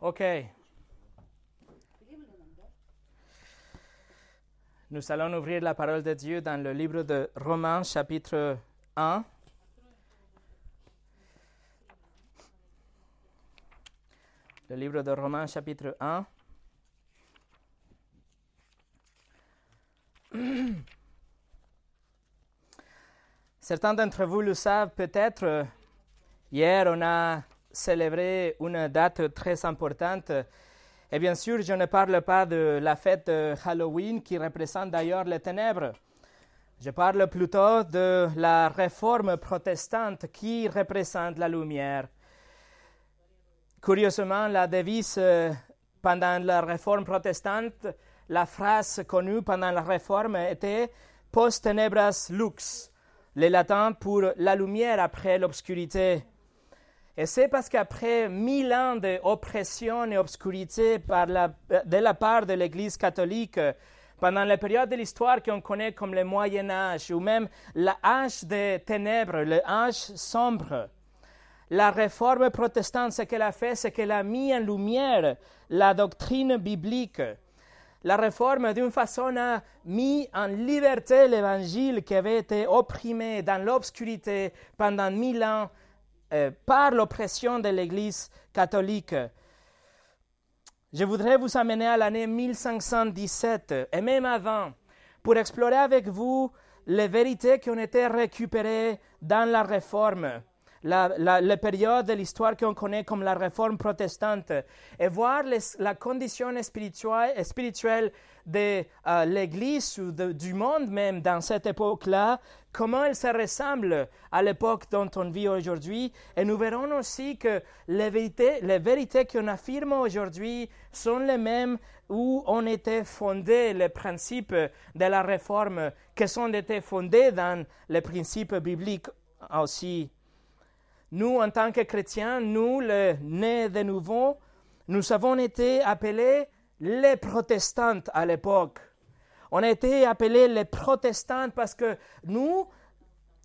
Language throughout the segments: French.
OK. Nous allons ouvrir la parole de Dieu dans le livre de Romains chapitre 1. Le livre de Romains chapitre 1. Certains d'entre vous le savent peut-être. Hier, on a célébré une date très importante. Et bien sûr, je ne parle pas de la fête de Halloween qui représente d'ailleurs les ténèbres. Je parle plutôt de la réforme protestante qui représente la lumière. Curieusement, la devise euh, pendant la réforme protestante, la phrase connue pendant la réforme était Post tenebras lux, le latin pour la lumière après l'obscurité. Et c'est parce qu'après mille ans d'oppression et obscurité de la part de l'Église catholique, pendant la période de l'histoire qu'on connaît comme le Moyen Âge, ou même l'âge des ténèbres, le âge sombre, la réforme protestante, ce qu'elle a fait, c'est qu'elle a mis en lumière la doctrine biblique. La réforme, d'une façon, a mis en liberté l'évangile qui avait été opprimé dans l'obscurité pendant mille ans euh, par l'oppression de l'Église catholique. Je voudrais vous amener à l'année 1517 et même avant pour explorer avec vous les vérités qui ont été récupérées dans la réforme, la, la, période de l'histoire qu'on connaît comme la réforme protestante, et voir la condition spirituelle, spirituelle de euh, l'Église ou du monde même dans cette époque-là, comment elle se ressemble à l'époque dont on vit aujourd'hui. Et nous verrons aussi que les vérités, les vérités qu'on affirme aujourd'hui sont les mêmes où ont été fondés les principes de la réforme, qui sont été fondés dans les principes bibliques aussi. Nous, en tant que chrétiens, nous, les nés de nouveau, nous avons été appelés les protestantes à l'époque. On a été appelés les protestants parce que nous,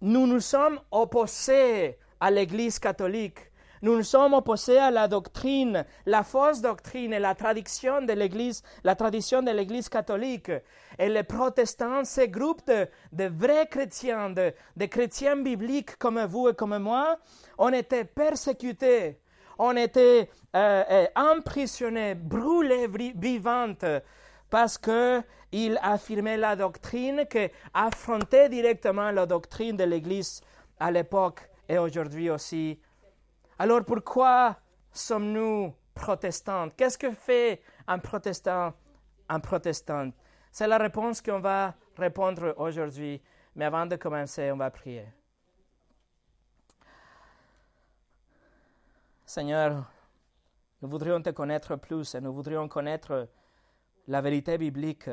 nous nous sommes opposés à l'Église catholique. Nous nous sommes opposés à la doctrine, la fausse doctrine et la tradition de l'Église, la tradition de l'Église catholique. Et les protestants, ces groupes de, vrais chrétiens, de, de, chrétiens bibliques comme vous et comme moi, ont été persécutés on était euh, euh, emprisonnés, brûlés vivantes, parce qu'ils affirmaient la doctrine qui affrontait directement la doctrine de l'Église à l'époque et aujourd'hui aussi. Alors pourquoi sommes-nous protestants? Qu'est-ce que fait un protestant un protestant C'est la réponse qu'on va répondre aujourd'hui. Mais avant de commencer, on va prier. Seigneur, nous voudrions te connaître plus et nous voudrions connaître la vérité biblique.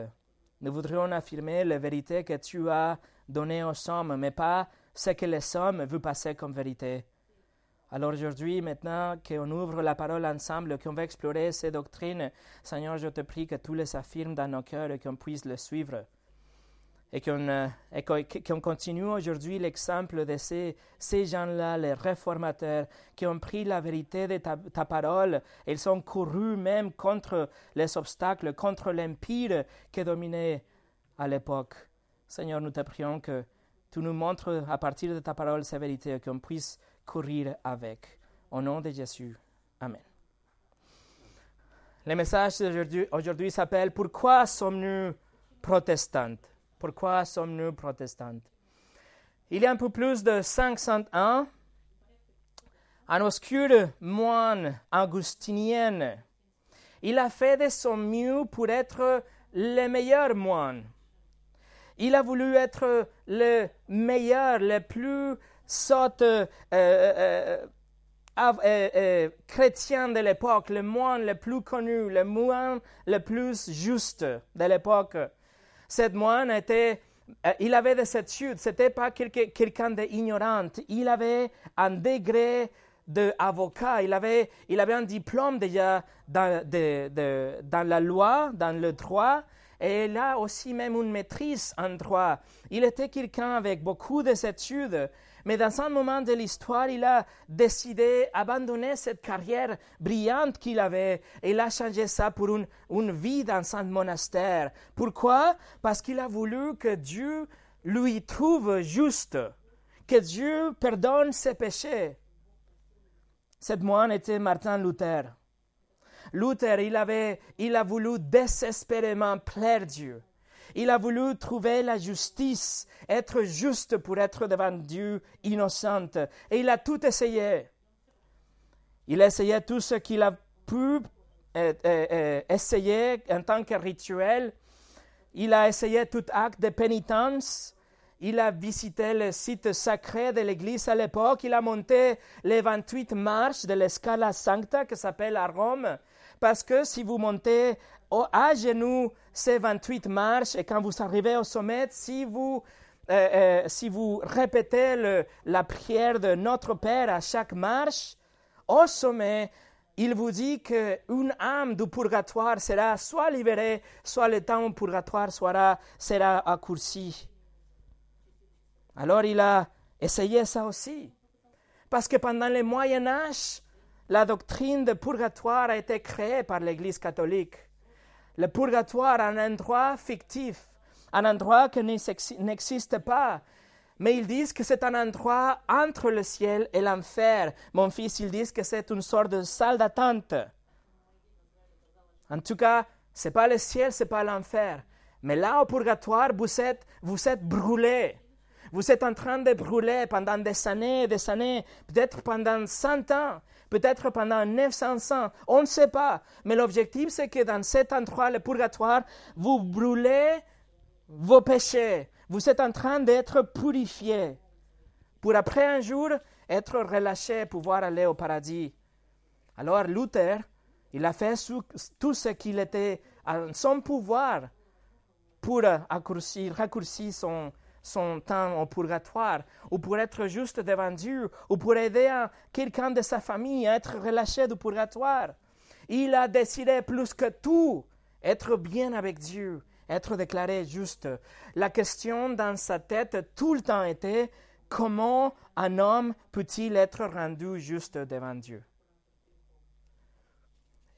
Nous voudrions affirmer la vérité que tu as donnée aux hommes, mais pas ce que les hommes veulent passer comme vérité. Alors aujourd'hui, maintenant qu'on ouvre la parole ensemble, qu'on va explorer ces doctrines, Seigneur, je te prie que tu les affirmes dans nos cœurs et qu'on puisse les suivre et qu'on euh, continue aujourd'hui l'exemple de ces, ces gens-là, les réformateurs, qui ont pris la vérité de ta, parole. Ils ont couru même contre les obstacles, contre l'empire qui dominait à l'époque. Seigneur, nous te prions que tu nous montres à partir de ta parole ces vérités, qu'on puisse courir avec. Au nom de Jésus. Amen. Le message d'aujourd'hui s'appelle Pourquoi sommes-nous protestantes pourquoi sommes-nous protestants Il y a un peu plus de 500 ans, un obscur moine augustinien, il a fait de son mieux pour être le meilleur moine. Il a voulu être le meilleur, le plus sot euh, euh, euh, chrétien de l'époque, le moine le plus connu, le moine le plus juste de l'époque cette moine était, euh, il avait de cette chute, c'était pas quelqu'un d'ignorant, il avait un degré d'avocat, il avait, il avait un diplôme déjà dans, dans la loi, dans le droit, et il a aussi même une maîtrise en droit. Il était quelqu'un avec beaucoup de études, Mais dans un moment de l'histoire, il a décidé d'abandonner cette carrière brillante qu'il avait et il a changé ça pour une, une vie dans un monastère. Pourquoi? Parce qu'il a voulu que Dieu lui trouve juste, que Dieu pardonne ses péchés. Cet moine était Martin Luther. Luther, il, avait, il a voulu désespérément plaire Dieu. Il a voulu trouver la justice, être juste pour être devant Dieu innocente. Et il a tout essayé. Il a essayé tout ce qu'il a pu euh, euh, euh, essayer en tant que rituel. Il a essayé tout acte de pénitence. Il a visité le site sacré de l'église à l'époque. Il a monté les 28 marches de l'Escala Sancta qui s'appelle à Rome. Parce que si vous montez à genoux ces 28 marches et quand vous arrivez au sommet, si vous, euh, euh, si vous répétez la prière de Notre Père à chaque marche, au sommet, il vous dit qu'une âme du purgatoire sera soit libérée, soit le temps au purgatoire sera, sera accourci. Alors il a essayé ça aussi. Parce que pendant le Moyen Âge, la doctrine de purgatoire a été créée par l'Église catholique le purgatoire, un endroit fictif, un endroit qui n'existe pas. Mais ils disent que c'est un endroit entre le ciel et l'enfer. Mon fils, ils disent que c'est une sorte de salle d'attente. En tout cas, ce n'est pas le ciel, ce n'est pas l'enfer. Mais là, au purgatoire, vous êtes, vous êtes brûlés. Vous êtes en train de brûler pendant des années et des années, peut-être pendant 100 ans peut-être pendant 900 ans, on ne sait pas. Mais l'objectif, c'est que dans cet endroit, le purgatoire, vous brûlez vos péchés. Vous êtes en train d'être purifié pour après un jour être relâché, pouvoir aller au paradis. Alors Luther, il a fait tout ce qu'il était en son pouvoir pour raccourcir, raccourcir son, son temps au purgatoire, ou pour être juste devant Dieu, ou pour aider quelqu'un de sa famille à être relâché du purgatoire. Il a décidé plus que tout être bien avec Dieu, être déclaré juste. La question dans sa tête tout le temps était comment un homme peut-il être rendu juste devant Dieu?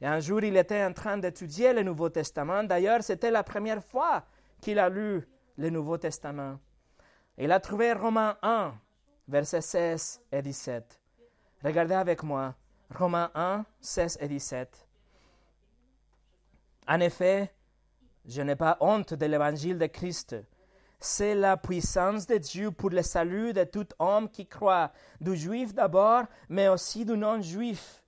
Et un jour, il était en train d'étudier le Nouveau Testament. D'ailleurs, c'était la première fois qu'il a lu le Nouveau Testament. Il a trouvé Romains 1, versets 16 et 17. Regardez avec moi, Romains 1, 16 et 17. En effet, je n'ai pas honte de l'évangile de Christ. C'est la puissance de Dieu pour le salut de tout homme qui croit, du juif d'abord, mais aussi du non-juif.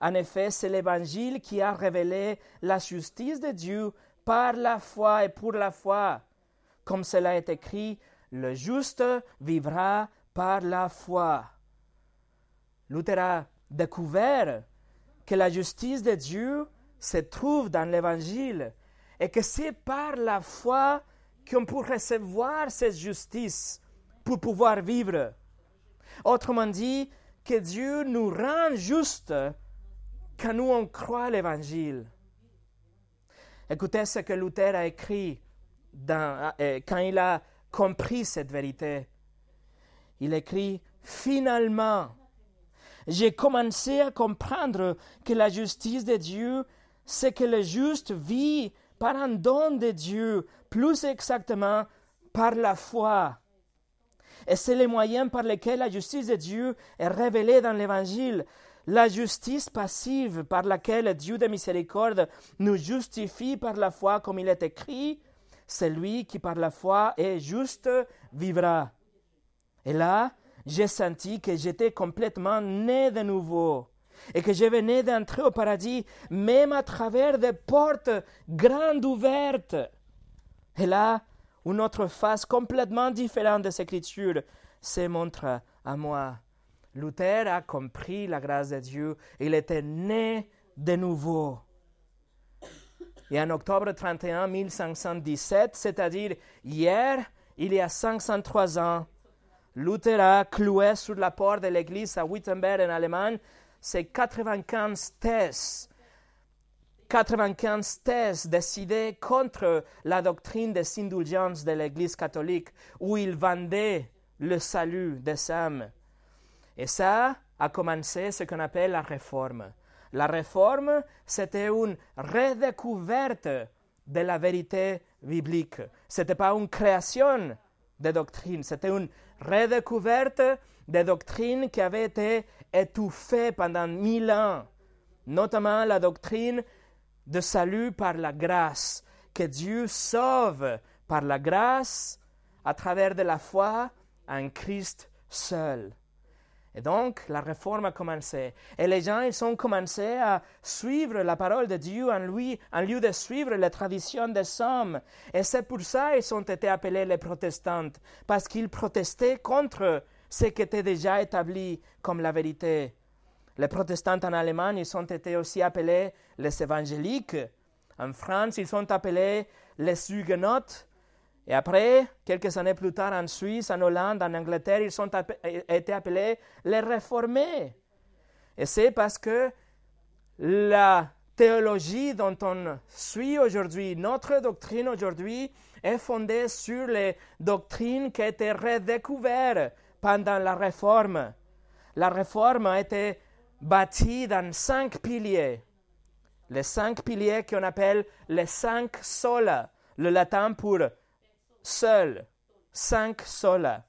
En effet, c'est l'évangile qui a révélé la justice de Dieu par la foi et pour la foi. Comme cela est écrit, le juste vivra par la foi. Luther a découvert que la justice de Dieu se trouve dans l'Évangile et que c'est par la foi qu'on peut recevoir cette justice pour pouvoir vivre. Autrement dit, que Dieu nous rend juste quand nous on croit l'Évangile. Écoutez ce que Luther a écrit dans, euh, quand il a compris cette vérité. Il écrit Finalement, j'ai commencé à comprendre que la justice de Dieu, c'est que le juste vit par un don de Dieu, plus exactement par la foi. Et c'est le moyen par lequel la justice de Dieu est révélée dans l'Évangile. La justice passive par laquelle Dieu de miséricorde nous justifie par la foi, comme il est écrit, celui qui par la foi est juste vivra. Et là, j'ai senti que j'étais complètement né de nouveau et que je venais d'entrer au paradis, même à travers des portes grandes ouvertes. Et là, une autre face complètement différente de cette écriture se montre à moi. Luther a compris la grâce de Dieu. Il était né de nouveau. Et en octobre 31 1517, c'est-à-dire hier, il y a 503 ans, Luther a cloué sur la porte de l'église à Wittenberg en Allemagne ses 95 thèses. 95 thèses décidées contre la doctrine des indulgences de l'Église catholique, où il vendait le salut des âmes. Et ça a commencé ce qu'on appelle la réforme. La réforme, c'était une redécouverte de la vérité biblique. Ce n'était pas une création de doctrines, c'était une redécouverte des doctrines qui avaient été étouffées pendant mille ans, notamment la doctrine de salut par la grâce, que Dieu sauve par la grâce à travers de la foi en Christ seul. Et donc, la réforme a commencé. Et les gens, ils ont commencé à suivre la parole de Dieu en, lui, en lieu de suivre les traditions des hommes. Et c'est pour ça qu'ils ont été appelés les protestants, parce qu'ils protestaient contre ce qui était déjà établi comme la vérité. Les protestants en Allemagne, ils ont été aussi appelés les évangéliques. En France, ils sont appelés les huguenotes. Et après, quelques années plus tard, en Suisse, en Hollande, en Angleterre, ils ont été appelés les réformés. Et c'est parce que la théologie dont on suit aujourd'hui, notre doctrine aujourd'hui, est fondée sur les doctrines qui ont été redécouvertes pendant la réforme. La réforme a été bâtie dans cinq piliers. Les cinq piliers qu'on appelle les cinq sola, le latin pour seul, cinq sola.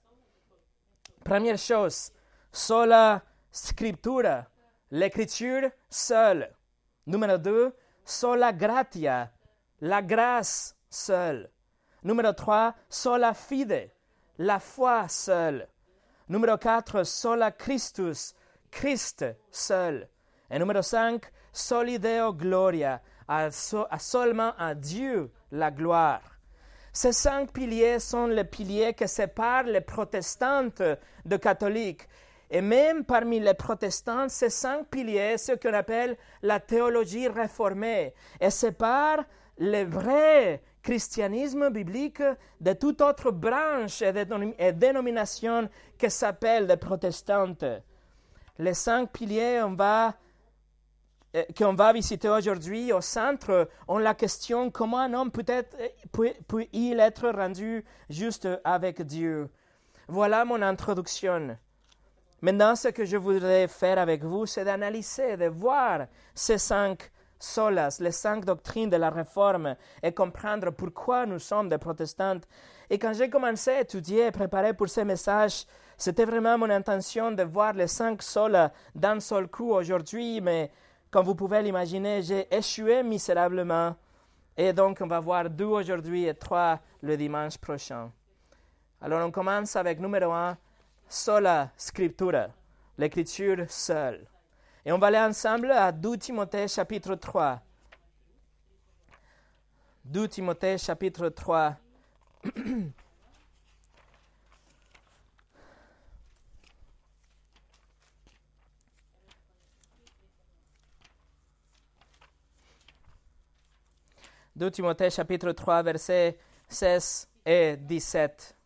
Première chose, sola scriptura, l'écriture seule. Numéro deux, sola gratia, la grâce seule. Numéro trois, sola fide, la foi seule. Numéro quatre, sola Christus, Christ seul. Et numéro cinq, solideo gloria, à, seulement à Dieu la gloire. Ces cinq piliers sont les piliers qui séparent les protestants de catholiques. Et même parmi les protestants, ces cinq piliers, ce qu'on appelle la théologie réformée, et séparent le vrai christianisme biblique de toute autre branche et, dénomination qui s'appelle les protestantes. Les cinq piliers, on va qu'on va visiter aujourd'hui au centre ont la question comment un homme peut-être peut-il être rendu juste avec Dieu. Voilà mon introduction. Maintenant, ce que je voudrais faire avec vous, c'est d'analyser, de voir ces cinq solas, les cinq doctrines de la Réforme et comprendre pourquoi nous sommes des protestants. Et quand j'ai commencé à étudier et préparer pour ces messages, c'était vraiment mon intention de voir les cinq solas d'un seul coup aujourd'hui, mais comme vous pouvez l'imaginer, j'ai échoué misérablement. Et donc, on va voir deux aujourd'hui et trois le dimanche prochain. Alors, on commence avec numéro un, sola scriptura, l'écriture seule. Et on va aller ensemble à 2 Timothée chapitre 3. 2 Timothée chapitre 3. 2 Timothée chapitre 3 versets 16 et 17.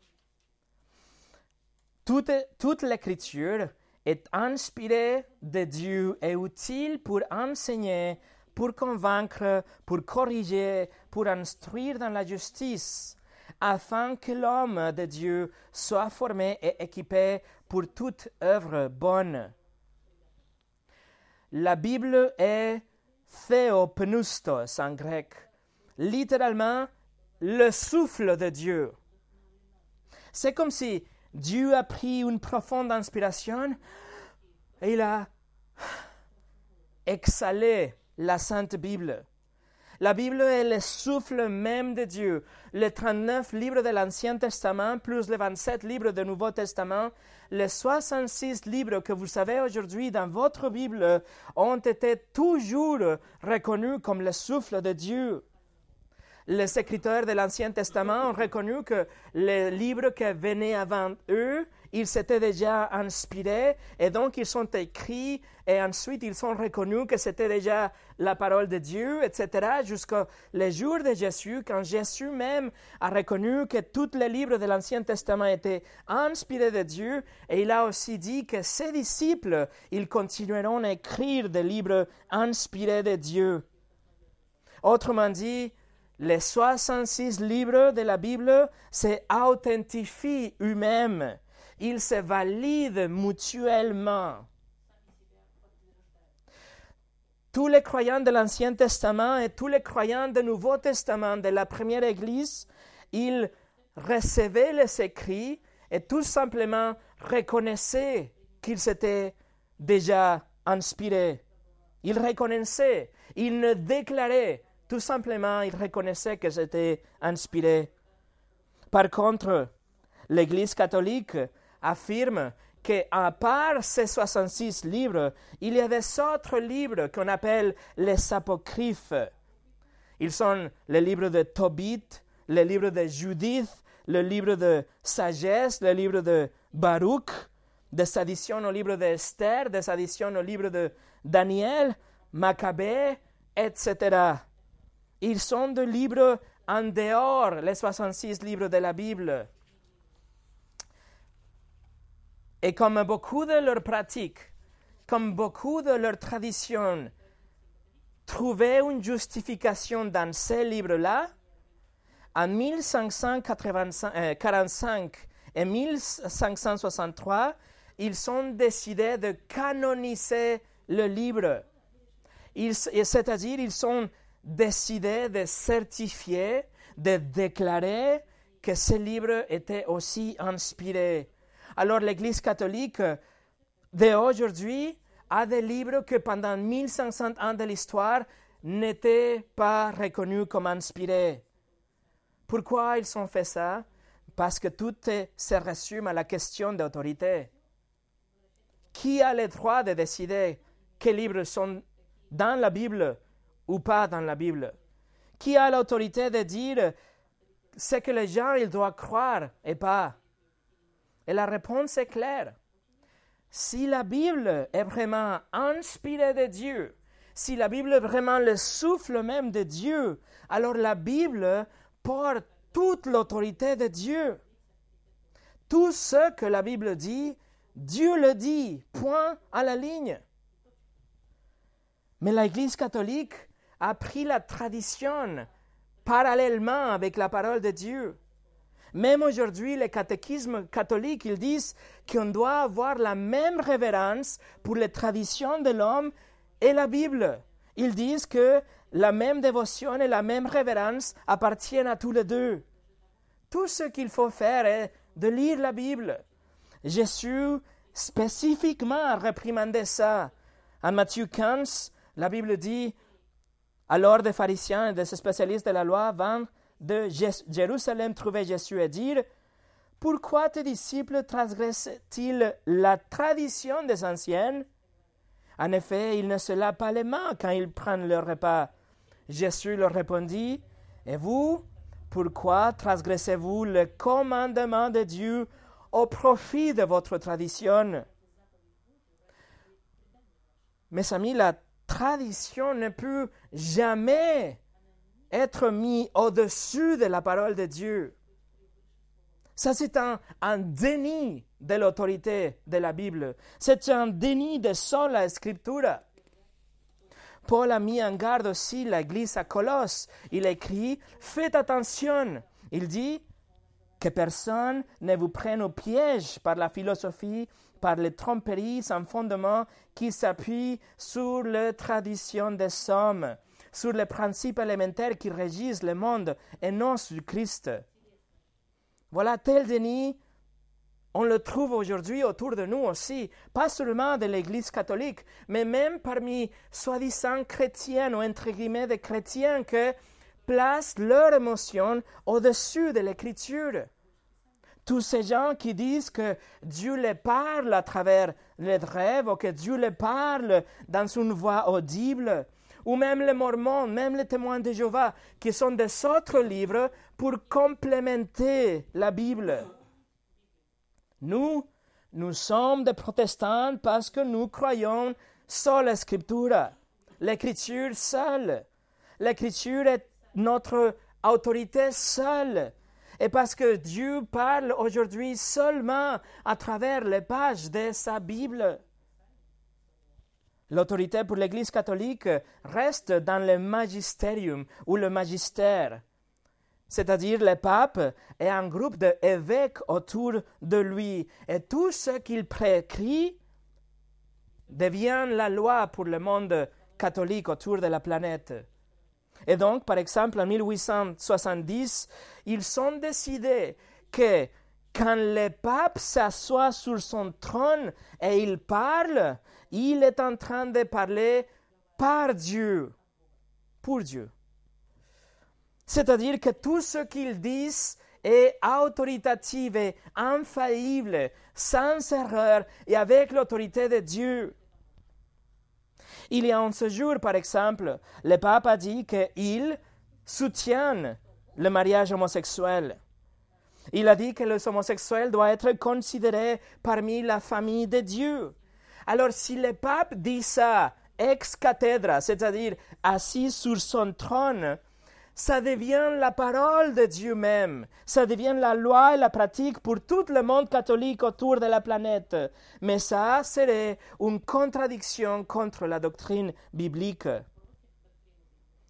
Toute, toute l'écriture est inspirée de Dieu et utile pour enseigner, pour convaincre, pour corriger, pour instruire dans la justice, afin que l'homme de Dieu soit formé et équipé pour toute œuvre bonne. La Bible est theopneustos en grec littéralement le souffle de Dieu. C'est comme si Dieu a pris une profonde inspiration et il a exhalé la Sainte Bible. La Bible est le souffle même de Dieu. Les 39 livres de l'Ancien Testament, plus les 27 livres du Nouveau Testament, les 66 livres que vous savez aujourd'hui dans votre Bible ont été toujours reconnus comme le souffle de Dieu les écriteurs de l'Ancien Testament ont reconnu que les livres qui venaient avant eux, ils s'étaient déjà inspirés et donc ils sont écrits et ensuite ils sont reconnus que c'était déjà la parole de Dieu, etc. jusqu'au jour de Jésus, quand Jésus même a reconnu que tous les livres de l'Ancien Testament étaient inspirés de Dieu et il a aussi dit que ses disciples, ils continueront à écrire des livres inspirés de Dieu. Autrement dit, les 66 livres de la Bible se authentifient eux-mêmes. Ils se valident mutuellement. Tous les croyants de l'Ancien Testament et tous les croyants du Nouveau Testament de la première Église, ils recevaient les écrits et tout simplement reconnaissaient qu'ils étaient déjà inspirés. Ils reconnaissaient, ils ne déclaraient, tout simplement, ils reconnaissaient que c'était inspiré. Par contre, l'Église catholique affirme qu'à part ces 66 livres, il y a des autres livres qu'on appelle les apocryphes. Ils sont les livres de Tobit, les livres de Judith, le livre de sagesse, le livre de Baruch, des additions au livre d'Esther, des additions au livre de Daniel, Maccabée, etc. Ils sont des livres en dehors, les 66 livres de la Bible. Et comme beaucoup de leurs pratiques, comme beaucoup de leurs traditions, trouvaient une justification dans ces livres-là, en 1545 et 1563, ils ont décidé de canoniser le livre. C'est-à-dire, ils ont décidé de certifier, de déclarer que ce livre était aussi inspiré. Alors l'Église catholique d'aujourd'hui a des livres que pendant 1500 ans de l'histoire n'étaient pas reconnus comme inspirés. Pourquoi ils ont fait ça? Parce que tout se résume à la question d'autorité. Qui a le droit de décider quels livres sont dans la Bible? Ou pas dans la Bible Qui a l'autorité de dire ce que les gens ils doivent croire et pas? Et la réponse est claire. Si la Bible est vraiment inspirée de Dieu, si la Bible est vraiment le souffle même de Dieu, alors la Bible porte toute l'autorité de Dieu. Tout ce que la Bible dit, Dieu le dit, point à la ligne. Mais l'Église catholique a pris la tradition parallèlement avec la parole de Dieu. Même aujourd'hui, les catéchismes catholiques, ils disent qu'on doit avoir la même révérence pour les traditions de l'homme et la Bible. Ils disent que la même dévotion et la même révérence appartiennent à tous les deux. Tout ce qu'il faut faire est de lire la Bible. Jésus spécifiquement a réprimandé ça. En Matthieu 15, la Bible dit Alors des pharisiens et des spécialistes de la loi vinrent de Jérusalem trouver Jésus et dire Pourquoi tes disciples transgressent-ils la tradition des anciens? En effet, ils ne se lavent pas les mains quand ils prennent leur repas. Jésus leur répondit Et vous, pourquoi transgressez-vous le commandement de Dieu au profit de votre tradition? Mes amis, la tradition ne peut jamais être mis au-dessus de la parole de Dieu. Ça, c'est un, déni de l'autorité de la Bible. C'est un déni de la scriptura. Paul a mis en garde aussi l'église à Colosse. Il écrit Faites attention. Il dit Que personne ne vous prenne au piège par la philosophie, par les tromperies sans fondement qui s'appuient sur les traditions des hommes sur les principes élémentaires qui régissent le monde et non sur Christ. Voilà, tel déni, on le trouve aujourd'hui autour de nous aussi, pas seulement de l'Église catholique, mais même parmi soi-disant chrétiens ou entre guillemets des chrétiens qui placent leur émotion au-dessus de l'Écriture. Tous ces gens qui disent que Dieu les parle à travers les rêves ou que Dieu les parle dans une voix audible, ou même les Mormons, même les témoins de Jéhovah, qui sont des autres livres pour complémenter la Bible. Nous, nous sommes des protestants parce que nous croyons sur l'écriture, l'écriture seule. L'écriture est notre autorité seule. Et parce que Dieu parle aujourd'hui seulement à travers les pages de sa Bible. L'autorité pour l'Église catholique reste dans le magisterium ou le magistère. c'est-à-dire le pape et un groupe d'évêques autour de lui. Et tout ce qu'il prescrit devient la loi pour le monde catholique autour de la planète. Et donc, par exemple, en 1870, ils ont décidé que quand le pape s'assoit sur son trône et il parle, il est en train de parler par Dieu, pour Dieu. C'est-à-dire que tout ce qu'ils disent est autoritatif et infaillible, sans erreur et avec l'autorité de Dieu. Il y a un séjour, par exemple, le pape a dit qu'il soutient le mariage homosexuel. Il a dit que les homosexuels doivent être considérés parmi la famille de Dieu. Alors si le pape dit ça ex cathedra, c'est-à-dire assis sur son trône, ça devient la parole de Dieu même, ça devient la loi et la pratique pour tout le monde catholique autour de la planète. Mais ça serait une contradiction contre la doctrine biblique.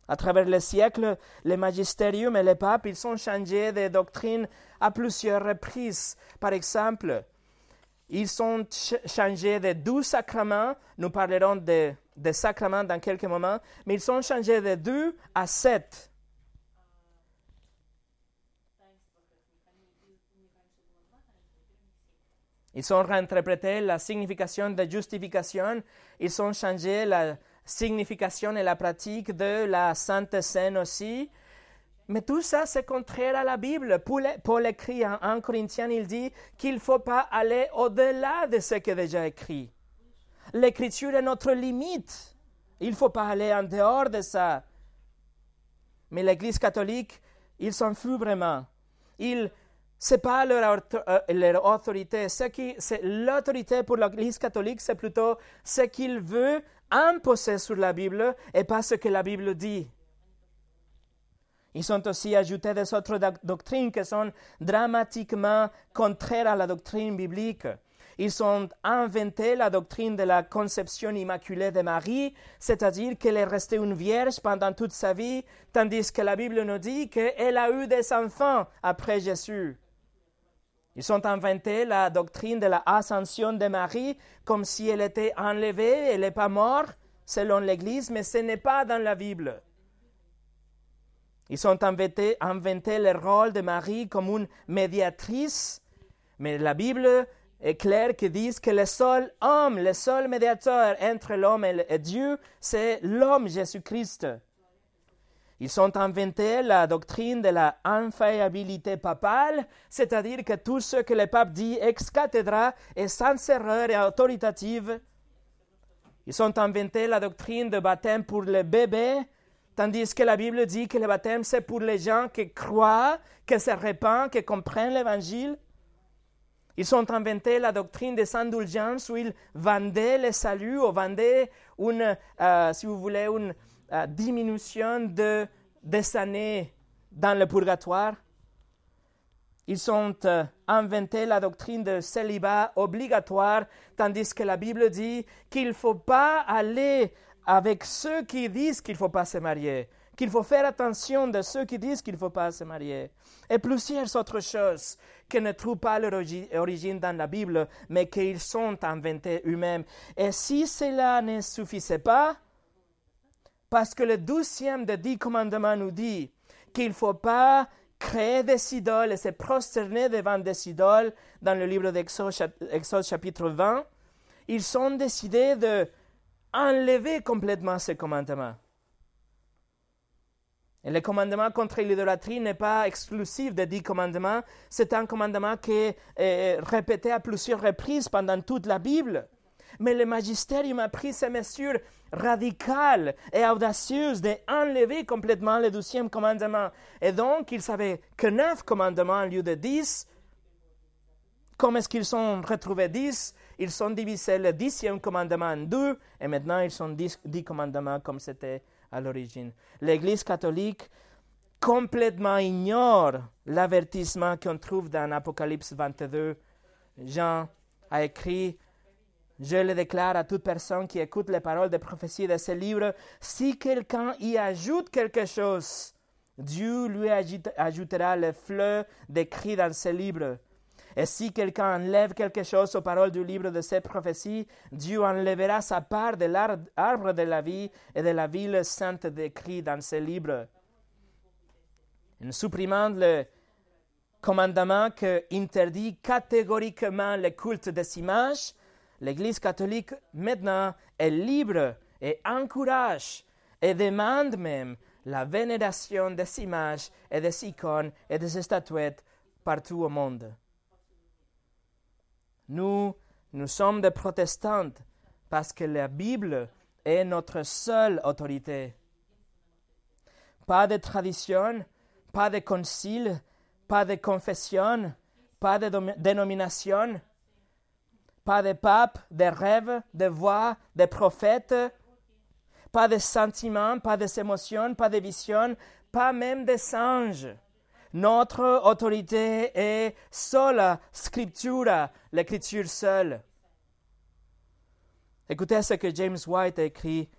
À travers les siècles, le magistérium et les papes, ils ont changé de doctrine à plusieurs reprises. Par exemple, ils ont changé de douze sacrements, nous parlerons des de sacrements dans quelques moments, mais ils ont changé de deux à sept. Ils ont réinterprété la signification de justification, ils ont changé la signification et la pratique de la Sainte Seine aussi. Mais tout ça, c'est contraire à la Bible. Paul, écrit en 1 Corinthiens, il dit qu'il ne faut pas aller au-delà de ce qui est déjà écrit. L'écriture est notre limite. Il ne faut pas aller en dehors de ça. Mais l'Église catholique, ils s'en foutent vraiment. Ils c'est pas leur, euh, autorité. C'est l'autorité pour l'Église catholique, c'est plutôt ce qu'il veut imposer sur la Bible et pas ce que la Bible dit. Ils ont aussi ajouté des autres doctrines qui sont dramatiquement contraires à la doctrine biblique. Ils ont inventé la doctrine de la conception immaculée de Marie, c'est-à-dire qu'elle est restée une vierge pendant toute sa vie, tandis que la Bible nous dit qu'elle a eu des enfants après Jésus. Ils ont inventé la doctrine de l'ascension de Marie comme si elle était enlevée, elle n'est pas morte selon l'Église, mais ce n'est pas dans la Bible. Ils ont inventé, inventé le rôle de Marie comme une médiatrice, mais la Bible est claire qui dit que le seul homme, le seul médiateur entre l'homme et Dieu, c'est l'homme Jésus-Christ. Ils ont inventé la doctrine de la infaillibilité papale, c'est-à-dire que tout ce que le pape dit ex cathedra est sans erreur et autoritative. Ils ont inventé la doctrine de baptême pour les bébés, tandis que la Bible dit que le baptême c'est pour les gens qui croient, qui se répandent, qui comprennent l'évangile. Ils ont inventé la doctrine des indulgences où ils vendaient le salut ou vendaient une, euh, si vous voulez, une diminution de, des années dans le purgatoire. Ils ont euh, inventé la doctrine de célibat obligatoire, tandis que la Bible dit qu'il ne faut pas aller avec ceux qui disent qu'il ne faut pas se marier, qu'il faut faire attention de ceux qui disent qu'il ne faut pas se marier, et plusieurs autres choses qui ne trouvent pas leur origine dans la Bible, mais qu'ils sont inventés eux-mêmes. Et si cela ne suffisait pas, parce que le douzième des dix commandements nous dit qu'il ne faut pas créer des idoles et se prosterner devant des idoles dans le livre d'Exode chapitre 20. Ils ont décidé de enlever complètement ces commandements. Et le commandement contre l'idolâtrie n'est pas exclusif des dix commandements, c'est un commandement qui est répété à plusieurs reprises pendant toute la Bible. Mais le magistérium a pris ces mesures radicales et audacieuses d'enlever complètement le douzième commandement. Et donc, ils savaient que neuf commandements au lieu de dix. Comment est-ce qu'ils sont retrouvés dix Ils ont divisé le dixième commandement en deux, et maintenant ils sont dix, dix commandements comme c'était à l'origine. L'Église catholique complètement ignore l'avertissement qu'on trouve dans Apocalypse 22. Jean a écrit je le déclare à toute personne qui écoute les paroles de prophétie de ce livre, si quelqu'un y ajoute quelque chose Dieu lui ajoutera le fleuve décrit dans ce livre. Et si quelqu'un enlève quelque chose aux paroles du livre de cette prophéties, Dieu enlèvera sa part de l'arbre de la vie et de la ville sainte décrit dans ce livre. En supprimant le commandement qui interdit catégoriquement le culte des images, l'Église catholique maintenant est libre et encourage et demande même la vénération des images et des icônes et des statuettes partout au monde. Nous, nous sommes des protestants parce que la Bible est notre seule autorité. Pas de tradition, pas de concile, pas de confession, pas de dénomination, pas de pape, de rêves, de voix, de prophètes, pas de sentiments, pas d'émotions, pas de visions, pas même des anges. Notre autorité est sola scriptura, l'écriture seule. Écoutez ce que James White a écrit.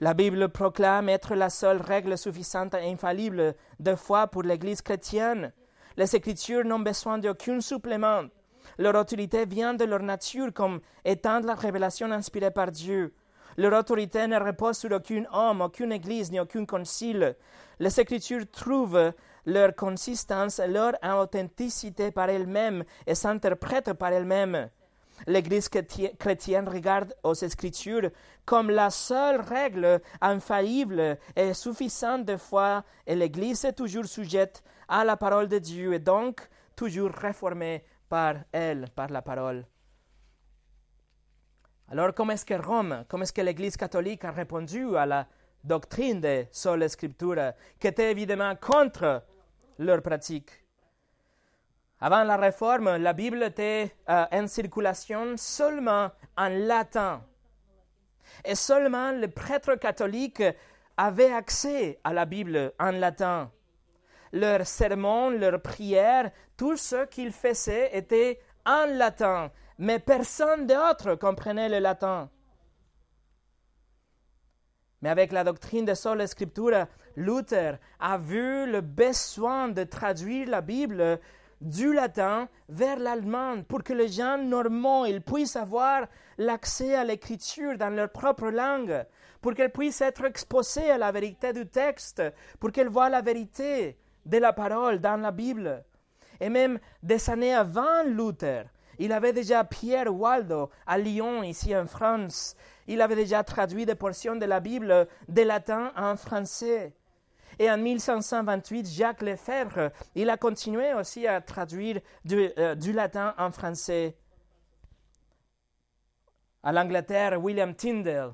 La Bible proclame être la seule règle suffisante et infallible de foi pour l'Église chrétienne. Les Écritures n'ont besoin d'aucun supplément. Leur autorité vient de leur nature comme étant la révélation inspirée par Dieu. Leur autorité ne repose sur aucun homme, aucune église, ni aucun concile. Les Écritures trouvent leur consistance, leur authenticité par elles-mêmes et s'interprètent par elles-mêmes. L'Église chrétienne regarde aux Écritures comme la seule règle infaillible et suffisante de foi, et l'Église est toujours sujette à la parole de Dieu et donc toujours réformée par elle, par la parole. Alors, comment est-ce que Rome, comment est-ce que l'Église catholique a répondu à la doctrine de Sola Scriptura, qui était évidemment contre leur pratique? Avant la réforme, la Bible était euh, en circulation seulement en latin. Et seulement les prêtres catholiques avaient accès à la Bible en latin. Leurs sermons, leurs prières, tout ce qu'ils faisaient était en latin, mais personne d'autre comprenait le latin. Mais avec la doctrine de Sola Scriptura, Luther a vu le besoin de traduire la Bible du latin vers l'allemand pour que les gens normands ils puissent avoir l'accès à l'écriture dans leur propre langue, pour qu'elles puissent être exposées à la vérité du texte, pour qu'elles voient la vérité de la parole dans la Bible. Et même des années avant Luther, il avait déjà Pierre Waldo à Lyon, ici en France. Il avait déjà traduit des portions de la Bible de latin en français. Et en 1528, Jacques Lefebvre, il a continué aussi à traduire du, euh, du latin en français. À l'Angleterre, William Tyndale,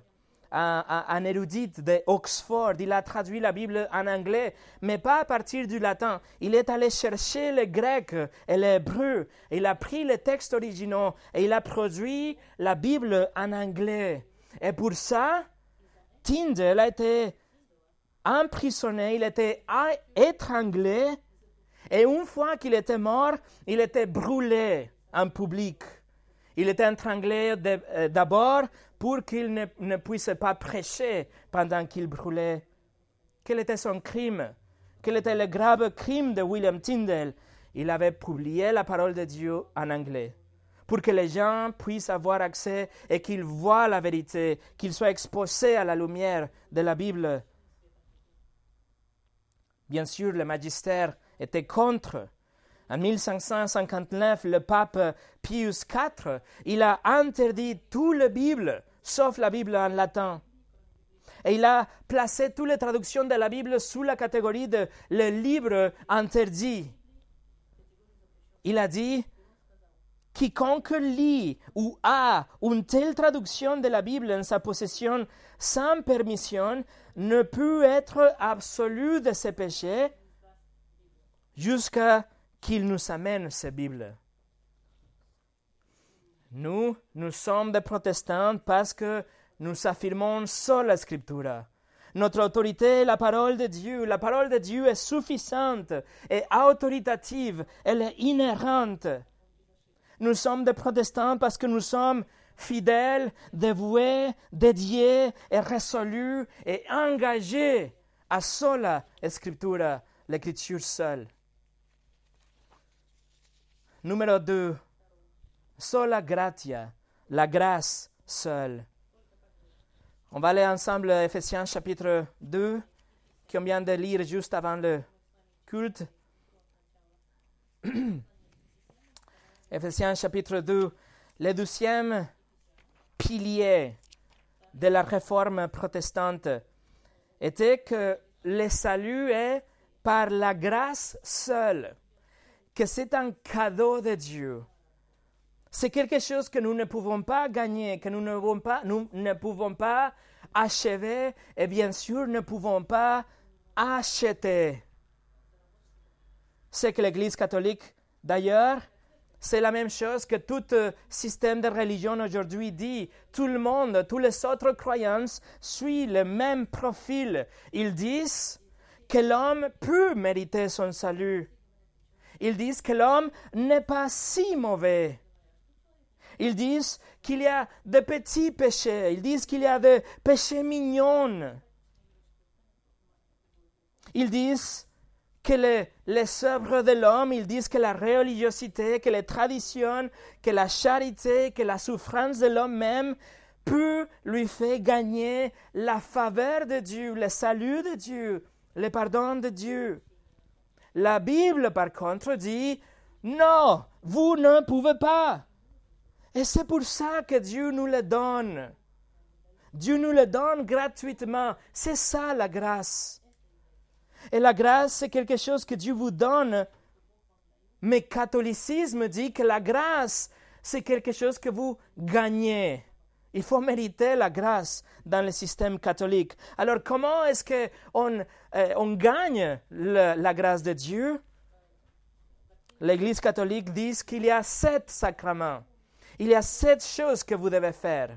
un, érudite de Oxford. Il a traduit la Bible en anglais, mais pas à partir du latin. Il est allé chercher le grec et l'hébreu. Il a pris les textes originaux et il a produit la Bible en anglais. Et pour ça, Tyndale a été emprisonné, il était étranglé, et une fois qu'il était mort, il était brûlé en public. Il était étranglé euh, d'abord pour qu'il ne, puisse pas prêcher pendant qu'il brûlait. Quel était son crime? Quel était le grave crime de William Tyndale? Il avait publié la parole de Dieu en anglais pour que les gens puissent avoir accès et qu'ils voient la vérité, qu'ils soient exposés à la lumière de la Bible. Bien sûr, le magistère était contre en 1559, le pape Pius IV, il a interdit toute la Bible, sauf la Bible en latin. Et il a placé toutes les traductions de la Bible sous la catégorie de le livre interdit. Il a dit, quiconque lit ou a une telle traduction de la Bible en sa possession sans permission ne peut être absolu de ses péchés jusqu'à qu'il nous amène cette Bible. Nous, nous sommes des protestants parce que nous affirmons seule la Scriptura. Notre autorité est la parole de Dieu. La parole de Dieu est suffisante et autoritative. Elle est inhérente. Nous sommes des protestants parce que nous sommes fidèles, dévoués, dédiés et résolus et engagés a sola escritura, l'écriture seule. Numéro 2. Sola gratia, la grâce seule. On va aller ensemble à Ephésiens chapitre 2, qu'on vient de lire juste avant le culte. Ephésiens chapitre 2, le douzième pilier de la réforme protestante était que le salut est par la grâce seule, que c'est un cadeau de Dieu. C'est quelque chose que nous ne pouvons pas gagner, que nous ne pouvons pas, nous ne pouvons pas achever et bien sûr ne pouvons pas acheter. C'est que l'Église catholique, d'ailleurs, c'est la même chose que tout euh, système de religion aujourd'hui dit. Tout le monde, tous les autres croyants suivent le même profil. Ils disent que l'homme peut mériter son salut. Ils disent que l'homme n'est pas si mauvais. Ils disent qu'il y a de petits péchés. Ils disent qu'il y a des péchés mignons. Ils disent que les, les œuvres de l'homme, ils disent que la religiosité, que les traditions, que la charité, que la souffrance de l'homme même peut lui faire gagner la faveur de Dieu, le salut de Dieu, le pardon de Dieu. La Bible, par contre, dit, non, vous ne pouvez pas. Et c'est pour ça que Dieu nous le donne. Dieu nous le donne gratuitement. C'est ça la grâce. Et la grâce, c'est quelque chose que Dieu vous donne. Mais catholicisme dit que la grâce, c'est quelque chose que vous gagnez. Il faut mériter la grâce dans le système catholique. Alors comment est-ce qu'on euh, on gagne la grâce de Dieu? L'Église catholique dit qu'il y a sept sacrements. Il y a sept choses que vous devez faire.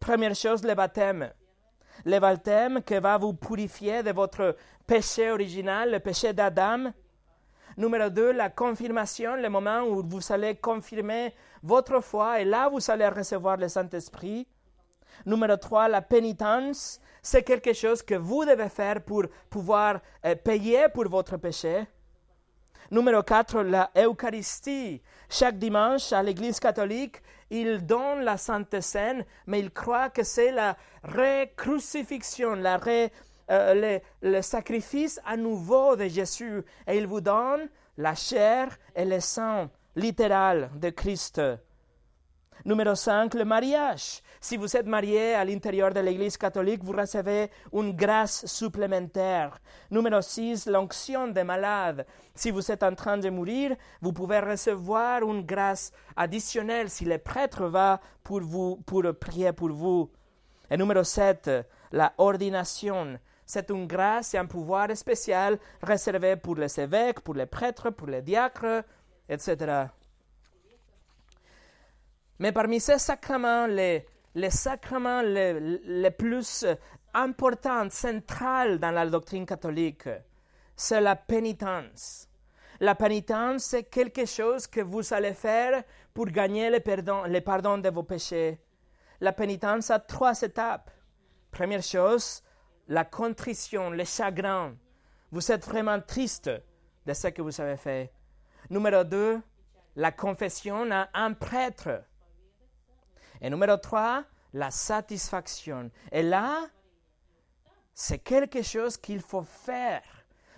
Première chose, le baptême. Le baptême qui va vous purifier de votre péché original, le péché d'Adam. Numéro deux, la confirmation, le moment où vous allez confirmer votre foi et là vous allez recevoir le Saint-Esprit. Numéro trois, la pénitence, c'est quelque chose que vous devez faire pour pouvoir euh, payer pour votre péché. Numéro 4, la Eucharistie. Chaque dimanche, à l'Église catholique, ils donnent la Sainte Seine, mais ils croient que c'est la récrucifixion, la ré, euh, le, sacrifice à nouveau de Jésus. Et il vous donne la chair et le sang littéral de Christ. Numéro 5, le mariage. Si vous êtes marié à l'intérieur de l'Église catholique, vous recevez une grâce supplémentaire. Numéro 6, l'onction des malades. Si vous êtes en train de mourir, vous pouvez recevoir une grâce additionnelle si le prêtre va pour vous, pour prier pour vous. Et numéro 7, la ordination. C'est une grâce et un pouvoir spécial réservé pour les évêques, pour les prêtres, pour les diacres, etc. Mais parmi ces sacrements, les, les sacrements les, plus importants, centraux dans la doctrine catholique, c'est la pénitence. La pénitence, c'est quelque chose que vous allez faire pour gagner le pardon, le pardon de vos péchés. La pénitence a trois étapes. Première chose, la contrition, le chagrin. Vous êtes vraiment triste de ce que vous avez fait. Numéro deux, la confession à un prêtre. Et numéro trois, la satisfaction. Et là, c'est quelque chose qu'il faut faire.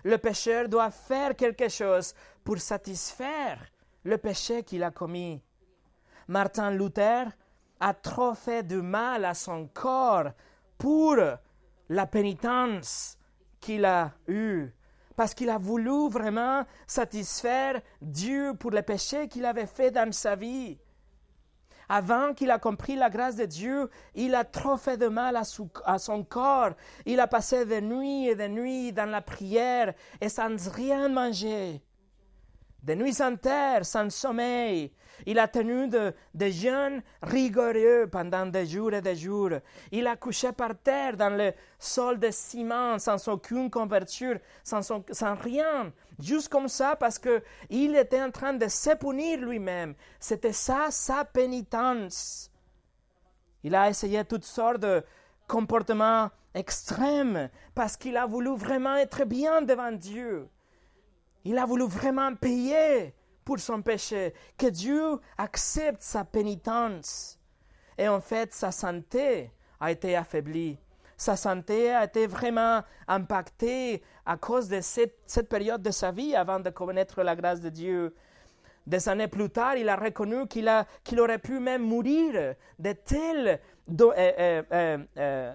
Le pécheur doit faire quelque chose pour satisfaire le péché qu'il a commis. Martin Luther a trop fait du mal à son corps pour la pénitence qu'il a eue, parce qu'il a voulu vraiment satisfaire Dieu pour les péchés qu'il avait fait dans sa vie. Avant qu'il a compris la grâce de Dieu, il a trop fait de mal à, son corps. Il a passé des nuits et des nuits dans la prière et sans rien manger. Des nuits entières, sans sommeil. Il a tenu de, jeûnes rigoureux pendant des jours et des jours. Il a couché par terre dans le sol de ciment, sans aucune couverture, sans, sans rien, juste comme ça, parce qu'il était en train de se punir lui-même. C'était ça sa pénitence. Il a essayé toutes sortes de comportement extrême parce qu'il a voulu vraiment être bien devant Dieu. Il a voulu vraiment payer pour son péché, que Dieu accepte sa pénitence. Et en fait, sa santé a été affaiblie. Sa santé a été vraiment impactée à cause de cette, période de sa vie avant de connaître la grâce de Dieu. Des années plus tard, il a reconnu qu'il, aurait pu même mourir de euh, euh, euh,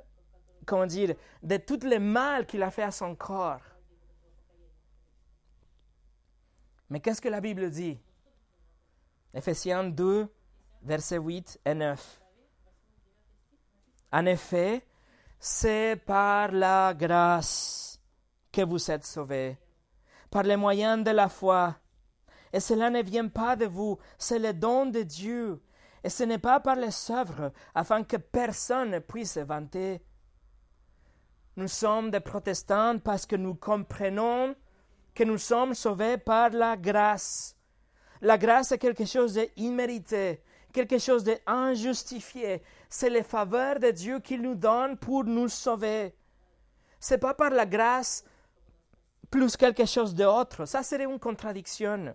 comment dire, de tout le mal qu'il a fait à son corps. Mais qu'est-ce que la Bible dit? Ephésiens 2, versets 8 et 9. En effet, c'est par la grâce que vous êtes sauvés, par les moyens de la foi. Et cela ne vient pas de vous, c'est le don de Dieu. Et ce n'est pas par les œuvres, afin que personne ne puisse se vanter. Nous sommes des protestants parce que nous comprenons que nous sommes sauvés par la grâce. La grâce est quelque chose d'immérité, quelque chose d'injustifié. C'est les faveurs de Dieu qu'il nous donne pour nous sauver. C'est pas par la grâce plus quelque chose d'autre. Ça serait une contradiction.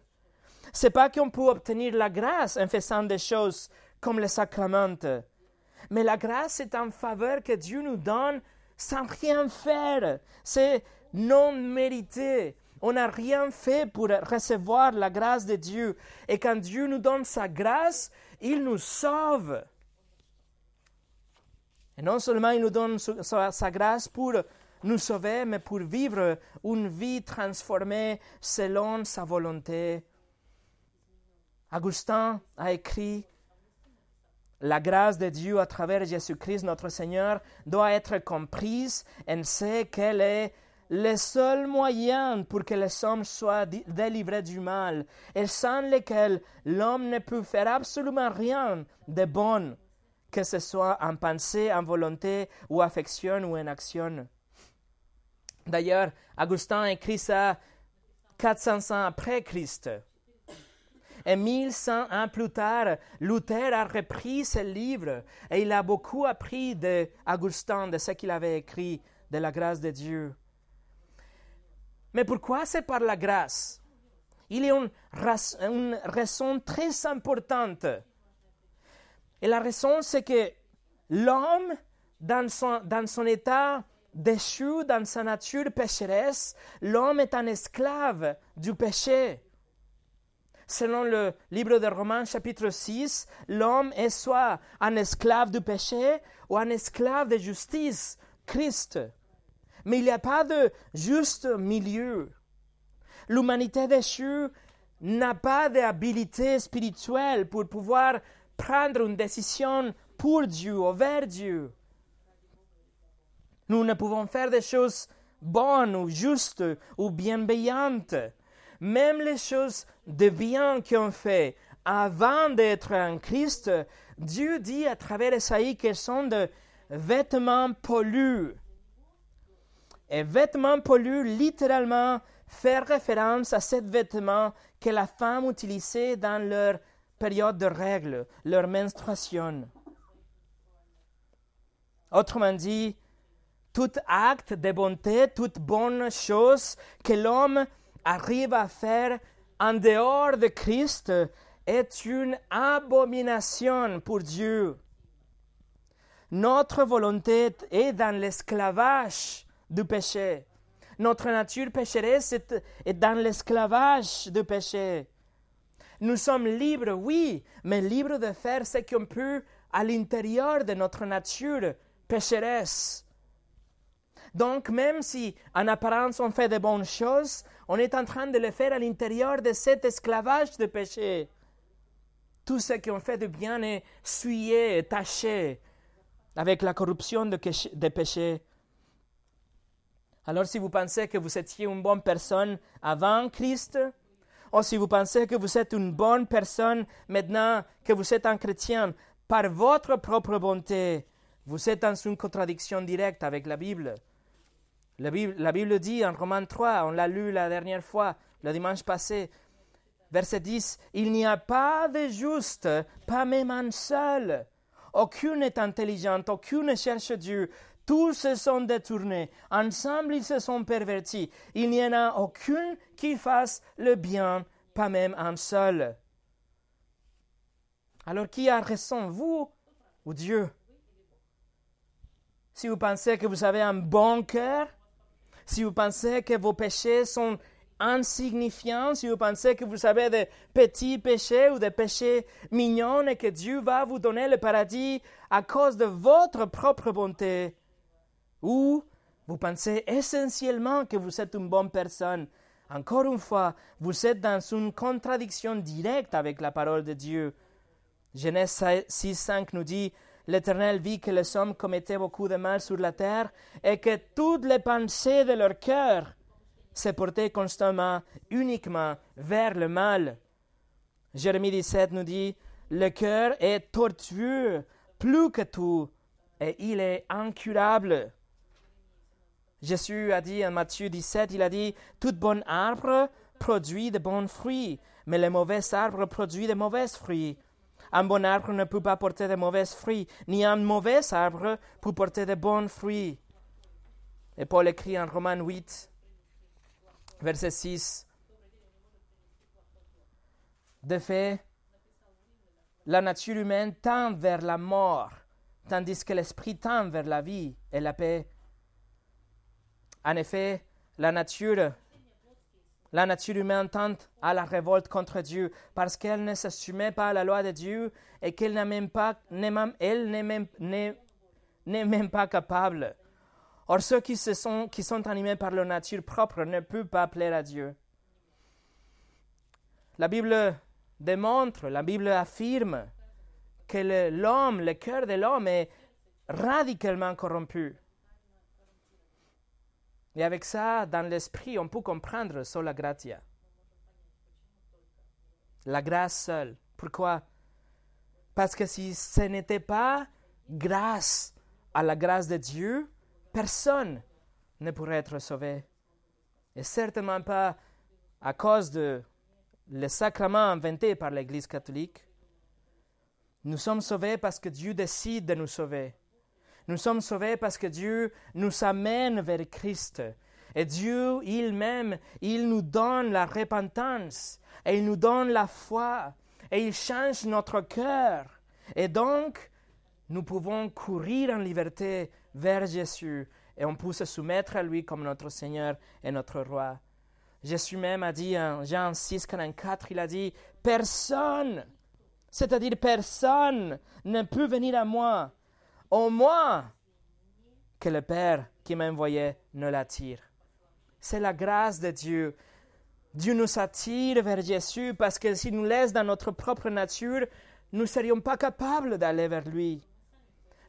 C'est pas qu'on peut obtenir la grâce en faisant des choses comme les sacrements. Mais la grâce est une faveur que Dieu nous donne sans rien faire. C'est non mérité. On n'a rien fait pour recevoir la grâce de Dieu. Et quand Dieu nous donne sa grâce, il nous sauve. Et non seulement il nous donne sa, grâce pour nous sauver, mais pour vivre une vie transformée selon sa volonté. Augustin a écrit la grâce de Dieu à travers Jésus-Christ, notre Seigneur, doit être comprise et sait qu'elle est le seul moyen pour que les hommes soient délivrés du mal, et sans lequel l'homme ne peut faire absolument rien de bon, que ce soit en pensée, en volonté, ou affection, ou en action. D'ailleurs, Augustin écrit ça 400 ans après Christ. Et 1100 ans plus tard, Luther a repris ce livre et il a beaucoup appris d'Augustin, de ce qu'il avait écrit, de la grâce de Dieu. Mais pourquoi? C'est par la grâce Il y a une, raison très importante. Et la raison, c'est que l'homme, dans son, dans son état déchu, dans sa nature pécheresse, l'homme est un esclave du péché. Selon le livre de Romains chapitre 6, l'homme est soit un esclave du péché ou un esclave de justice, Christ. Mais il n'y a pas de juste milieu. L'humanité déchue n'a pas d'habilité spirituelle pour pouvoir prendre une décision pour Dieu ou vers Dieu. Nous ne pouvons faire des choses bonnes ou justes ou bienveillantes. Même les choses de bien qu'on fait avant d'être en Christ, Dieu dit à travers Esaïe qu'elles sont de vêtements pollués. Et vêtements pollués, littéralement, fait référence à ces vêtements que la femme utilisait dans leur période de règles, leur menstruation. Autrement dit, tout acte de bonté, toute bonne chose que l'homme arrive à faire en dehors de Christ est une abomination pour Dieu. Notre volonté est dans l'esclavage du péché. Notre nature pécheresse est, dans l'esclavage du péché. Nous sommes libres, oui, mais libres de faire ce qu'on peut à l'intérieur de notre nature pécheresse. Donc, même si en apparence on fait de bonnes choses, on est en train de le faire à l'intérieur de cet esclavage de péché. Tout ce qu'on fait de bien est souillé, taché avec la corruption de, péché. Alors si vous pensez que vous étiez une bonne personne avant Christ, ou si vous pensez que vous êtes une bonne personne maintenant que vous êtes un chrétien, par votre propre bonté, vous êtes dans une contradiction directe avec la Bible. La Bible, dit en Romains 3, on l'a lu la dernière fois, le dimanche passé, verset 10, Il n'y a pas de juste, pas même un seul. aucune n'est intelligente, aucune ne cherche Dieu. Tous se sont détournés, ensemble ils se sont pervertis. Il n'y en a aucune qui fasse le bien, pas même un seul. Alors qui a raison, vous ou Dieu? Si vous pensez que vous avez un bon cœur, si vous pensez que vos péchés sont insignifiants, si vous pensez que vous avez des petits péchés ou des péchés mignons et que Dieu va vous donner le paradis à cause de votre propre bonté, ou vous pensez essentiellement que vous êtes une bonne personne, encore une fois, vous êtes dans une contradiction directe avec la parole de Dieu. Genèse 6, nous dit L'Éternel vit que les hommes commettaient beaucoup de mal sur la terre et que toutes les pensées de leur cœur se portaient constamment, uniquement vers le mal. Jérémie 17 nous dit Le cœur est tortueux plus que tout et il est incurable. Jésus a dit en Matthieu 17, il a dit, tout bon arbre produit de bons fruits, mais le mauvais arbre produit de mauvais fruits. Un bon arbre ne peut pas porter de mauvais fruits, ni un mauvais arbre peut porter de bons fruits. Et Paul écrit en Romains 8, verset 6, De fait, la nature humaine tend vers la mort, tandis que l'esprit tend vers la vie et la paix. En effet, la nature, humaine tente à la révolte contre Dieu parce qu'elle ne se soumet pas à la loi de Dieu et qu'elle n'est même pas, elle n'est même, pas capable. Or, ceux qui, se sont, qui sont animés par leur nature propre ne peuvent pas plaire à Dieu. La Bible démontre, la Bible affirme que l'homme, le cœur de l'homme est radicalement corrompu. Et avec ça, dans l'esprit, on peut comprendre sola gratia. La grâce seule. Pourquoi? Parce que si ce n'était pas grâce à la grâce de Dieu, personne ne pourrait être sauvé. Et certainement pas à cause de les sacrements inventés par l'Église catholique. Nous sommes sauvés parce que Dieu décide de nous sauver. Nous sommes sauvés parce que Dieu nous amène vers Christ. Et Dieu, il-même, il nous donne la repentance et il nous donne la foi et il change notre cœur. Et donc, nous pouvons courir en liberté vers Jésus et on peut se soumettre à lui comme notre Seigneur et notre Roi. Jésus même a dit en Jean 6, 44, il a dit, personne, c'est-à-dire personne ne peut venir à moi au moins que le Père qui m'envoyait ne l'attire. C'est la grâce de Dieu. Dieu nous attire vers Jésus parce que s'il nous laisse dans notre propre nature, nous ne serions pas capables d'aller vers lui.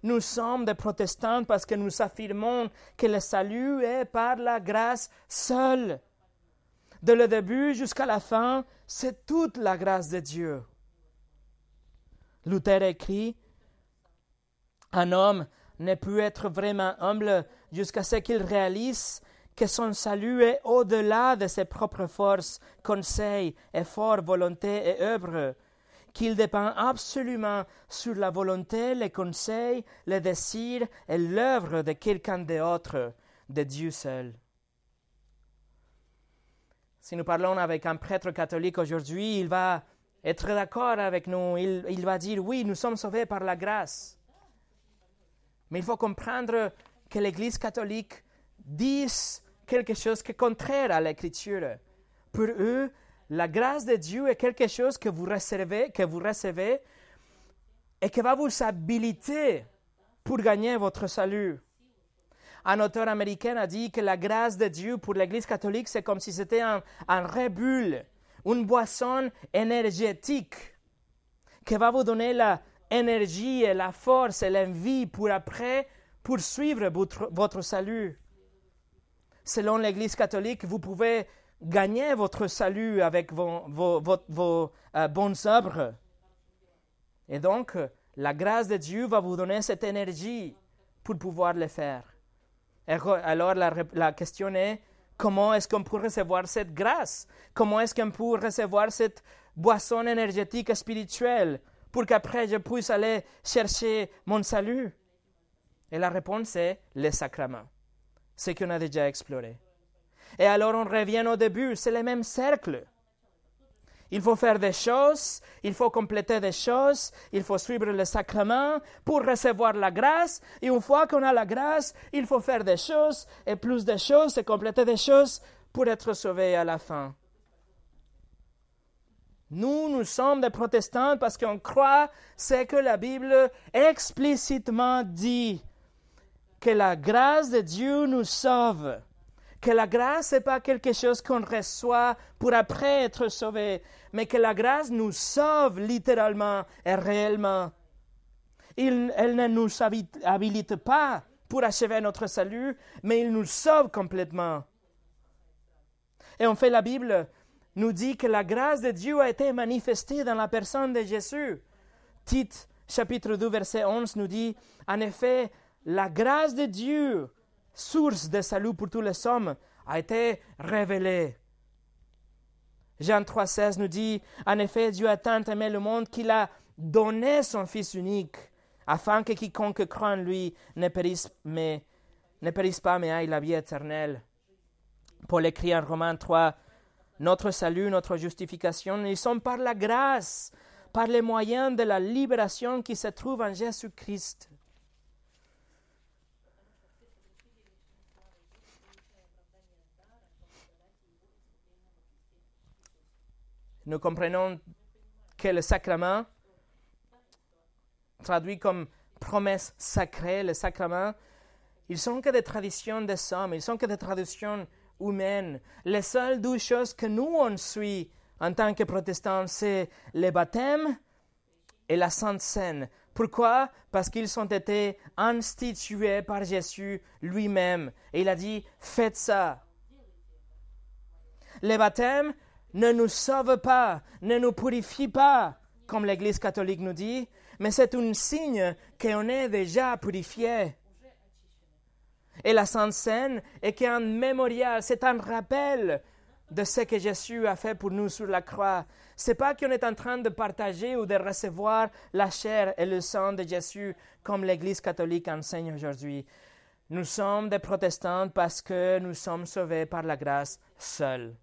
Nous sommes des protestants parce que nous affirmons que le salut est par la grâce seule. De le début jusqu'à la fin, c'est toute la grâce de Dieu. Luther écrit un homme ne peut être vraiment humble jusqu'à ce qu'il réalise que son salut est au-delà de ses propres forces, conseils, efforts, volontés et œuvres, qu'il dépend absolument sur la volonté, les conseils, les désirs et l'œuvre de quelqu'un d'autre, de Dieu seul. Si nous parlons avec un prêtre catholique aujourd'hui, il va être d'accord avec nous, il, il va dire oui, nous sommes sauvés par la grâce. Mais il faut comprendre que l'Église catholique dit quelque chose qui est contraire à l'Écriture. Pour eux, la grâce de Dieu est quelque chose que vous recevez, que vous recevez et qui va vous habiliter pour gagner votre salut. Un auteur américain a dit que la grâce de Dieu pour l'Église catholique, c'est comme si c'était un, un une boisson énergétique qui va vous donner la, énergie et la force et l'envie pour après poursuivre votre, votre salut. Selon l'Église catholique, vous pouvez gagner votre salut avec vos, vos, vos, euh, bonnes œuvres. Et donc, la grâce de Dieu va vous donner cette énergie pour pouvoir le faire. alors, la, la question est, comment est-ce qu'on peut recevoir cette grâce? Comment est-ce qu'on peut recevoir cette boisson énergétique spirituelle? Pour qu'après je puisse aller chercher mon salut Et la réponse est les sacrements, ce qu'on a déjà exploré. Et alors on revient au début, c'est le même cercle. Il faut faire des choses, il faut compléter des choses, il faut suivre le sacrement pour recevoir la grâce. Et une fois qu'on a la grâce, il faut faire des choses et plus de choses et compléter des choses pour être sauvé à la fin. Nous, nous sommes des protestants parce qu'on croit ce que la Bible explicitement dit, que la grâce de Dieu nous sauve que la grâce n'est pas quelque chose qu'on reçoit pour après être sauvé, mais que la grâce nous sauve littéralement et réellement. elle ne nous habilite pas pour achever notre salut, mais il nous sauve complètement. Et en fait, la Bible nous dit que la grâce de Dieu a été manifestée dans la personne de Jésus. Tite, chapitre 2, verset 11, nous dit, en effet, la grâce de Dieu source de salut pour tous les hommes, a été révélée. Jean 3,16 nous dit En effet, Dieu a tant aimé le monde qu'il a donné son Fils unique, afin que quiconque croit en lui ne périsse, ne périsse pas, mais aille la vie éternelle. Paul écrit en Romains 3 Notre salut, notre justification, ils sont par la grâce, par les moyens de la libération qui se trouve en Jésus-Christ. nous comprenons que le sacrement, traduit comme promesse sacrée, le sacrement, ils sont que des traditions des hommes, ils sont que des traditions Les seules deux choses que nous on suit en tant que protestants, c'est le baptême et la Sainte Seine. Pourquoi? Parce qu'ils ont été institués par Jésus lui-même. Et il a dit, faites ça. Le baptême, ne nous sauve pas, ne nous purifie pas, comme l'Église catholique nous dit, mais c'est un signe qu'on est déjà purifié. Et la Sainte Seine est qu'un mémorial, c'est un rappel de ce que Jésus a fait pour nous sur la croix. C'est pas qu'on est en train de partager ou de recevoir la chair et le sang de Jésus comme l'Église catholique enseigne aujourd'hui. Nous sommes des protestants parce que nous sommes sauvés par la grâce seule.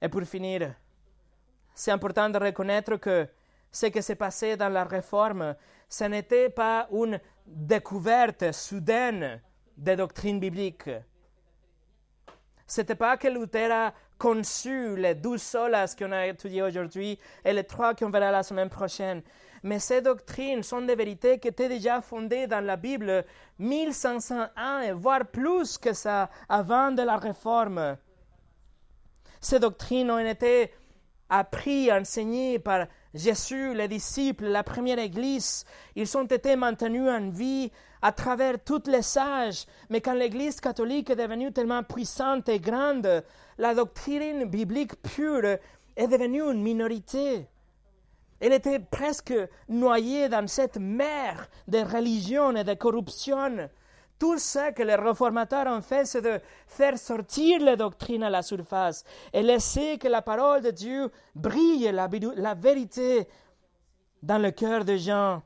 Et pour finir, c'est important de reconnaître que ce qui s'est passé dans la réforme, ce n'était pas une découverte soudaine des doctrines bibliques. Ce n'était pas que Luther a conçu les douze solas qu'on a étudiées aujourd'hui et les trois qu'on verra la semaine prochaine. Mais ces doctrines sont des vérités qui étaient déjà fondées dans la Bible 1501, voire plus que ça, avant de la réforme. Ces doctrines ont été apprises, enseignées par Jésus, les disciples, la première Église. Ils ont été maintenus en vie à travers toutes les sages. Mais quand l'Église catholique est devenue tellement puissante et grande, la doctrine biblique pure est devenue une minorité. Elle était presque noyée dans cette mer de religion et de corruption. Tout ce que les réformateurs ont fait, c'est de faire sortir les doctrines à la surface et laisser que la parole de Dieu brille, la, vérité, dans le cœur des gens.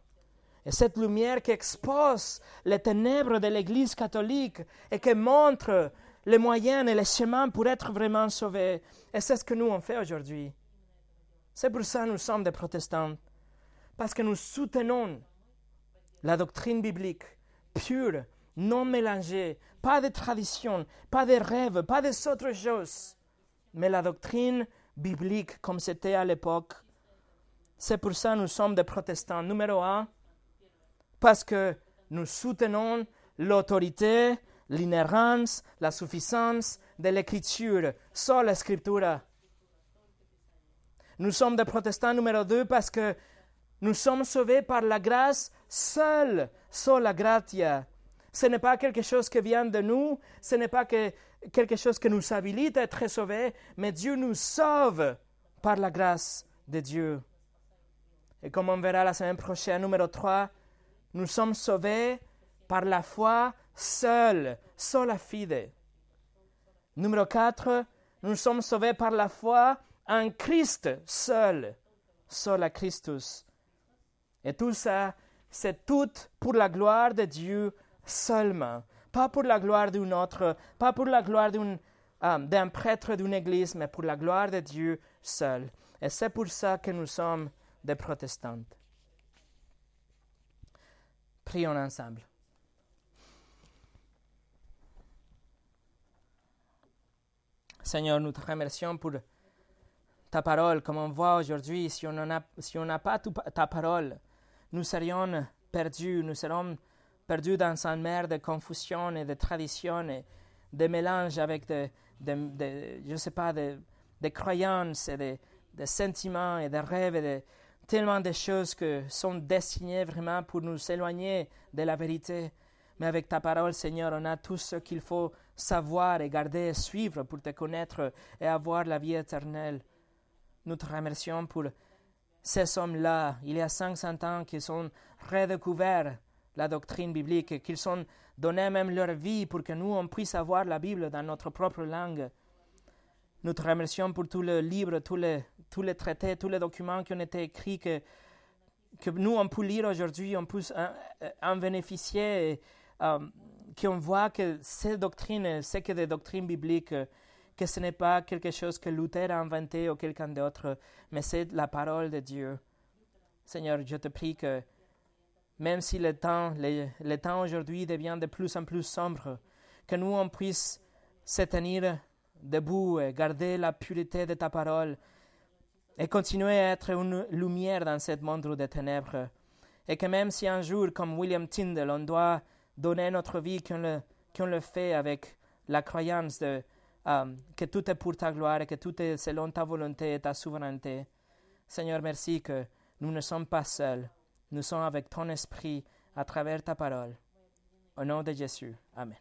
Et cette lumière qui expose les ténèbres de l'Église catholique et qui montre les moyens et les chemins pour être vraiment sauvés. Et c'est ce que nous on fait aujourd'hui. C'est pour ça que nous sommes des protestants. Parce que nous soutenons la doctrine biblique pure non mélangé, pas de tradition, pas de rêves, pas des autres choses, mais la doctrine biblique comme c'était à l'époque. C'est pour ça que nous sommes des protestants. Numéro un, parce que nous soutenons l'autorité, l'inhérence, la suffisance de l'écriture, seule l'écriture. Nous sommes des protestants numéro deux parce que nous sommes sauvés par la grâce seule, la gratia. Ce n'est pas quelque chose qui vient de nous, ce n'est pas que, quelque chose qui nous habilite à être sauvés, mais Dieu nous sauve par la grâce de Dieu. Et comme on verra la semaine prochaine, numéro 3, nous sommes sauvés par la foi seule, sola fide. Numéro 4, nous sommes sauvés par la foi en Christ seul, sola Christus. Et tout ça, c'est tout pour la gloire de Dieu seulement, pas pour la gloire d'un autre, pas pour la gloire d'un euh, prêtre d'une église, mais pour la gloire de Dieu seul. Et c'est pour ça que nous sommes des protestantes. Prions ensemble. Seigneur, nous te remercions pour ta parole. Comme on voit aujourd'hui, si on n'a pas ta parole, nous serions perdus, nous serions perdus dans une mer de confusion et de tradition et de mélange avec de, je sais pas, de, croyances et de, sentiments et de rêves et de tellement de choses qui sont destinées vraiment pour nous éloigner de la vérité. Mais avec ta parole, Seigneur, on a tout ce qu'il faut savoir et garder et suivre pour te connaître et avoir la vie éternelle. Nous te remercions pour ces hommes-là, il y a 500 ans, qui ont redécouvert la doctrine biblique, qu'ils ont donné même leur vie pour que nous, on puisse avoir la Bible dans notre propre langue. Nous te remercions pour tous les livres, tous les, tous les traités, tous les documents qui ont été écrits, que, que nous, on peut lire aujourd'hui, on peut en, bénéficier, euh, qu'on voit que ces doctrines, c'est que des doctrines bibliques, que ce n'est pas quelque chose que Luther a inventé ou quelqu'un d'autre, mais c'est la parole de Dieu. Seigneur, je te prie que même si le temps, le, temps aujourd'hui devient de plus en plus sombre, que nous on puisse se tenir debout et garder la pureté de ta parole et continuer à être une lumière dans ce monde de ténèbres. Et que même si un jour, comme William Tyndall, on doit donner notre vie, qu'on le, le fait avec la croyance de, Um, que tout est pour ta gloire et que tout est selon ta volonté et ta souveraineté. Seigneur, merci que nous ne sommes pas seuls. Nous sommes avec ton esprit à travers ta parole. Au nom de Jésus. Amen.